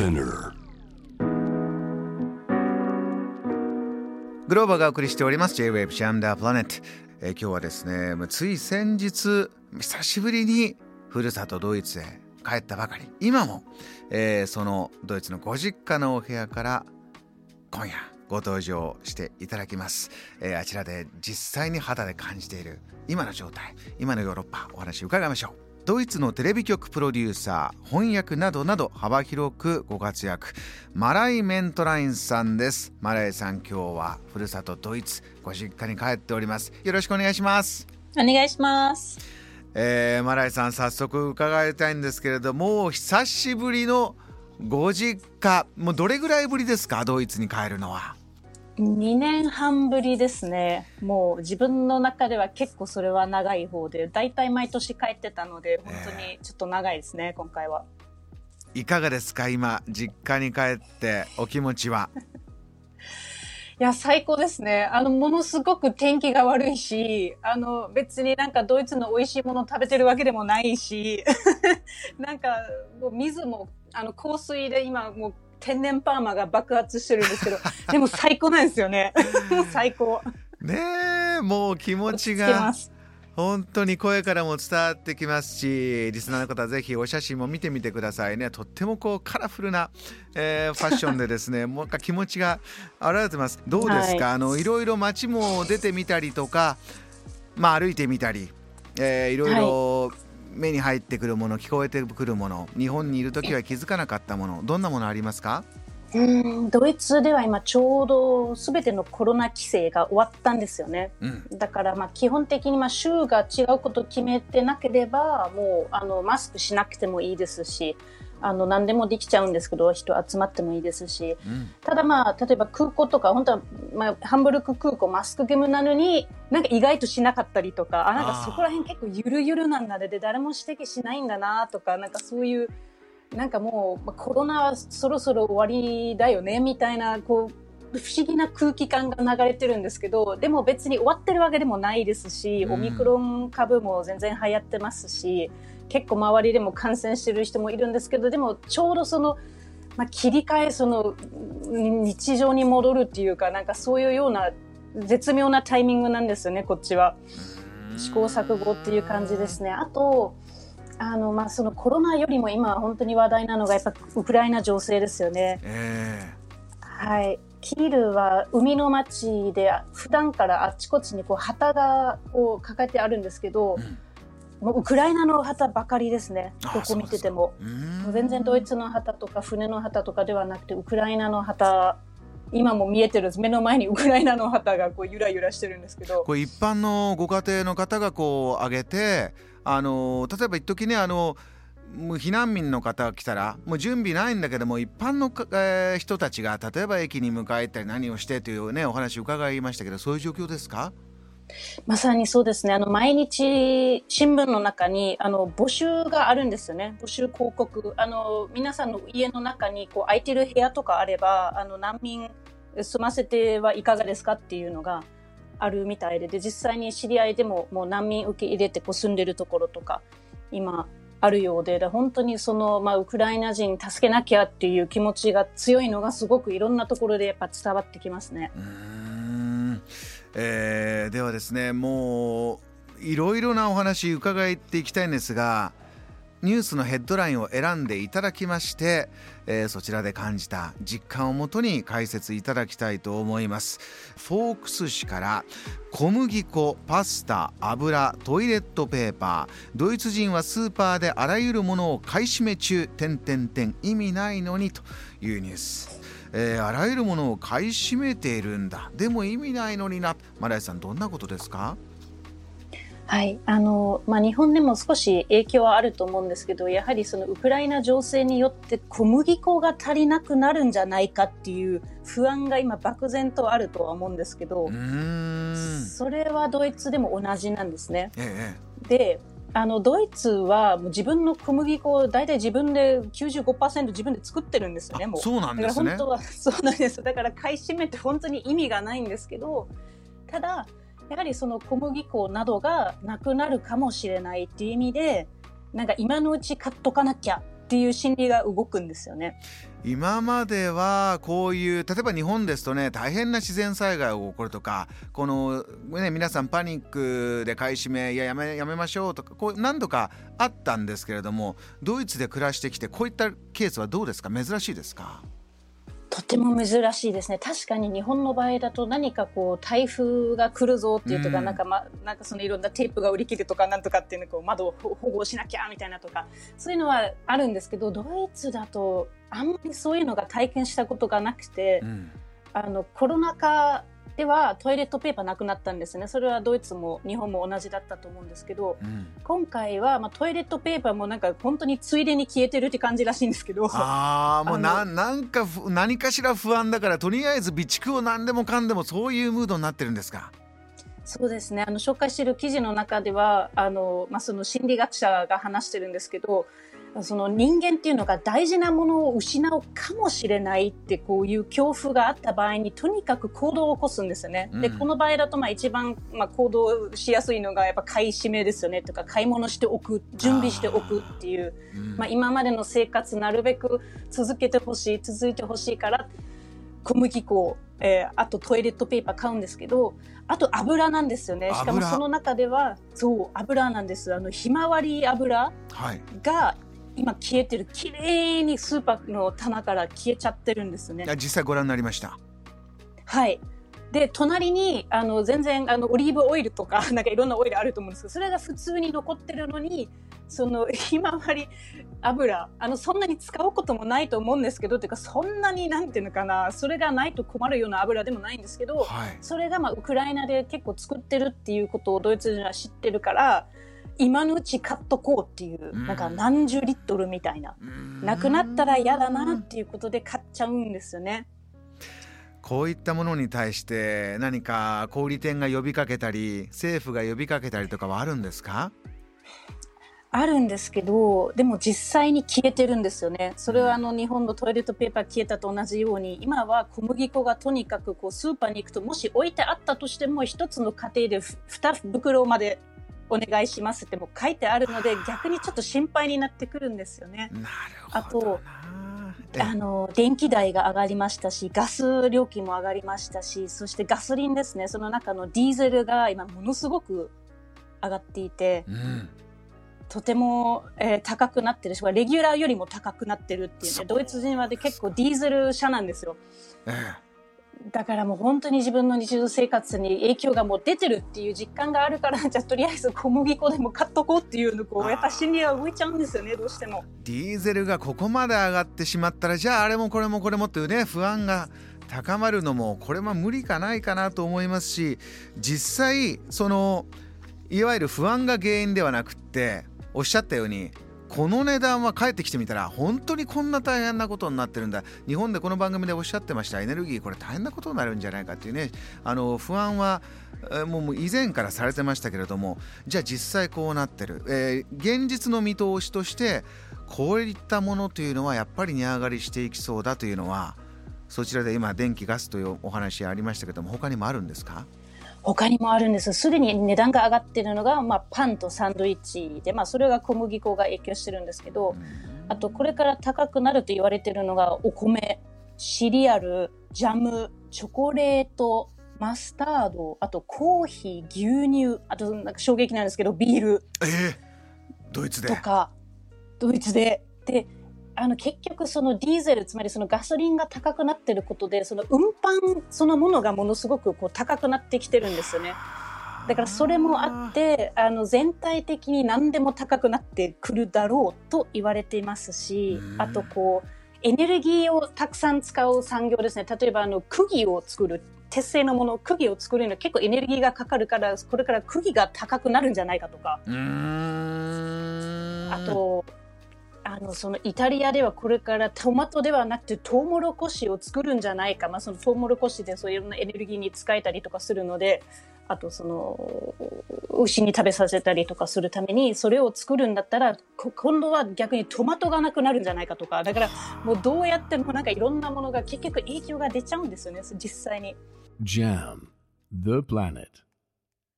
Spinner. グローバがお送りしております。J-Wave シャムダープラネット、え今日はですねつい先日久しぶりにふるさとドイツへ帰ったばかり。今も、えーそのドイツのご実家のお部屋から今夜ご登場していただきます、えーあちらで実際に肌で感じている今の状態今のヨーロッパお話伺いましょう。ドイツのテレビ局プロデューサー翻訳などなど幅広くご活躍。マライ・メントラインさんです。マライさん今日はふるさとドイツご実家に帰っております。よろしくお願いします。お願いします。えーマライさん早速伺いたいんですけれども久しぶりのご実家。もうどれぐらいぶりですかドイツに帰るのは？2年半ぶりですね。もう自分の中では結構それは長い方で、だいたい毎年帰ってたので、本当にちょっと長いですね、今回は。いかがですか？今実家に帰ってお気持ちは？いや、最高ですね。あの、ものすごく天気が悪いし、あの、別になんかドイツの美味しいもの食べてるわけでもないし、なんか、もう水も、あの、香水で今もう天然パーマが爆発してるんですけど、でも最高なんですよね。もう最高。ねえもう気持ちがす。本当に声からも伝わってきますしリスナーの方はぜひお写真も見てみてくださいねとってもこうカラフルな、えーファッションでですね もうなんか気持ちが表れてますどうですか、はいあのいろいろ街も出てみたりとかまあ歩いてみたり、えーいろいろ目に入ってくるもの聞こえてくるもの日本にいる時は気づかなかったものどんなものありますか？うんドイツでは今ちょうど全てのコロナ規制が終わったんですよね。うんだからまあ基本的にまあ州が違うことを決めてなければもうあのマスクしなくてもいいですしあの何でもできちゃうんですけど人集まってもいいですし。うん。ただまあ例えば空港とか本当は、まあ、ハンブルク空港マスク義務なのになんか意外としなかったりとかあなんかそこら辺結構ゆるゆるなんだね。で誰も指摘しないんだなとかなんかそういうなんかもう、まあ、コロナはそろそろ終わりだよねみたいなこう不思議な空気感が流れてるんですけどでも別に終わってるわけでもないですし、うんオミクロン株も全然流行ってますし結構周りでも感染してる人もいるんですけどでもちょうどその、まあ、切り替えそのうん日常に戻るっていうかなんかそういうような絶妙なタイミングなんですよねこっちは。試行錯誤っていう感じですね。あと、あの、まあ、そのコロナよりも今本当に話題なのがやっぱウクライナ情勢ですよね。えはい。キールは海の町で普段からあっちこっちにこう旗がこう抱えてあるんですけど、うん。もうウクライナの旗ばかりですね。あどこ見てても。全然ドイツの旗とか船の旗とかではなくてウクライナの旗今も見えてる目の前にウクライナの旗がこうゆらゆらしてるんですけど。これ一般のご家庭の方がこう挙げてあの例えば一時ねあのもう避難民の方が来たらもう準備ないんだけども一般の、えー人たちが例えば駅に迎えたり何をしてというねお話伺いましたけどそういう状況ですか？まさにそうですね。あの、毎日新聞の中に、あの、募集があるんですよね。募集広告。あの、皆さんの家の中に、こう、空いてる部屋とかあれば、あの、難民住ませてはいかがですかっていうのがあるみたいで、で、実際に知り合いでも、もう難民受け入れて、こう、住んでるところとか、今、あるようで、で本当にその、まあ、ウクライナ人助けなきゃっていう気持ちが強いのがすごくいろんなところでやっぱ伝わってきますね。うん、えーではですねもういろいろなお話伺っていきたいんですがニュースのヘッドラインを選んでいただきまして、えーそちらで感じた実感をもとに解説いただきたいと思います。フォークス紙から小麦粉パスタ油トイレットペーパードイツ人はスーパーであらゆるものを買い占め中点点点意味ないのにというニュース。えーあらゆるものを買い占めているんだ。でも意味ないのにな。マライさんどんなことですか？はい、あの、まあ、日本でも少し影響はあると思うんですけど、やはりそのウクライナ情勢によって小麦粉が足りなくなるんじゃないかっていう不安が今漠然とあるとは思うんですけどそれはドイツでも同じなんですね。えで、あの、ドイツは自分の小麦粉を大体自分で95%自分で作ってるんですよね、もう。そうなんだですねから本当はそうなんです。だから買い占めて本当に意味がないんですけど、ただ、やはりその小麦粉などがなくなるかもしれないっていう意味で、なんか今のうち買っとかなきゃっていう心理が動くんですよね。今まではこういう例えば日本ですとね大変な自然災害が起こるとかこの、ね、皆さんパニックで買い占めいややめやめましょうとかこう何度かあったんですけれどもドイツで暮らしてきてこういったケースはどうですか？珍しいですか？とても珍しいですね。確かに日本の場合だと何かこう台風が来るぞっていうとか、うん、なんかま、なんかそのいろんなテープが売り切るとかなんとかっていうのこう窓を保護しなきゃみたいなとか、そういうのはあるんですけど、ドイツだとあんまりそういうのが体験したことがなくて、うん、あのコロナ禍ではトイレットペーパーなくなったんですね。それはドイツも日本も同じだったと思うんですけど、うん、今回は、まあ、トイレットペーパーもなんか本当についでに消えてるって感じらしいんですけど。ああ、もうななんか何かしら不安だからとりあえず備蓄を何でもかんでもそういうムードになってるんですか？そうですね。あの紹介している記事の中では、あのまあその心理学者が話してるんですけど、その人間っていうのが大事なものを失うかもしれないってこういう恐怖があった場合にとにかく行動を起こすんですよね。うん、で、この場合だとまあ一番まあ行動しやすいのがやっぱ買い占めですよねとか買い物しておく、準備しておくっていう、うん、まあ今までの生活なるべく続けてほしい、続いてほしいから小麦粉、えー、あとトイレットペーパー買うんですけど、あと油なんですよね。しかもその中では、そう、油なんです。あの、ひまわり油が、はい今消えてる綺麗にスーパーの棚から消えちゃってるんですね。実際ご覧になりました。はい。で隣にあの全然あのオリーブオイルとか なんかいろんなオイルあると思うんですけどそれが普通に残ってるのにそのひまわり油あのそんなに使うこともないと思うんですけどっていうかそんなになんていうのかなそれがないと困るような油でもないんですけど、はい、それがまあウクライナで結構作ってるっていうことをドイツ人は知ってるから今のうち買っとこうっていう、なんか何十リットルみたいな、なくなったら嫌だなっていうことで買っちゃうんですよね。こういったものに対して何か小売店が呼びかけたり政府が呼びかけたりとかはあるんですか？あるんですけど、でも実際に消えてるんですよね。それはあの日本のトイレットペーパー消えたと同じように、今は小麦粉がとにかくこうスーパーに行くと、もし置いてあったとしても、一つの家庭で2袋までお願いしますっても書いてあるので、逆にちょっと心配になってくるんですよね。あと、あの、電気代が上がりましたし、ガス料金も上がりましたし、そしてガソリンですね、その中のディーゼルが今ものすごく上がっていて、うん、とても、えー、高くなってるし、レギュラーよりも高くなってるっていうね、ドイツ人はで結構ディーゼル車なんですよ。ええだからもう本当に自分の日常生活に影響がもう出てるっていう実感があるから、じゃあとりあえず小麦粉でも買っとこうっていうのこう、やっぱ心理が動いちゃうんですよね、どうしても。ディーゼルがここまで上がってしまったら、じゃああれもこれもこれもっていうね、不安が高まるのも、これは無理かないかなと思いますし、実際、その、いわゆる不安が原因ではなくって、おっしゃったように、この値段は帰ってきてみたら本当にこんな大変なことになってるんだ。日本でこの番組でおっしゃってましたエネルギーこれ大変なことになるんじゃないかっていうね。あの不安はもう以前からされてましたけれどもじゃあ実際こうなってる、えー、現実の見通しとしてこういったものというのはやっぱり値上がりしていきそうだというのはそちらで今電気ガスというお話ありましたけども他にもあるんですか？他にもあるんです。すでに値段が上がってるのが、まあ、パンとサンドイッチで、まあ、それが小麦粉が影響してるんですけど、あと、これから高くなると言われてるのが、お米、シリアル、ジャム、チョコレート、マスタード、あとコーヒー、牛乳、あとなんか衝撃なんですけど、ビール。えー、ドイツでとか、ドイツで。で、あの結局そのディーゼルつまりそのガソリンが高くなってることでその運搬そのものがものすごくこう高くなってきてるんですよね。だからそれもあってあの全体的に何でも高くなってくるだろうと言われていますしあとこうエネルギーをたくさん使う産業ですね。例えばあの釘を作る鉄製のもの釘を作るのは結構エネルギーがかかるからこれから釘が高くなるんじゃないかとか。あとあのそのイタリアではこれからトマトではなくてトウモロコシを作るんじゃないか、まあ、そのトウモロコシでそういろんなエネルギーに使えたりとかするのであとその牛に食べさせたりとかするためにそれを作るんだったら今度は逆にトマトがなくなるんじゃないかとか。だからもうどうやってもなんかいろんなものが結局影響が出ちゃうんですよね。実際に。JAM The Planet.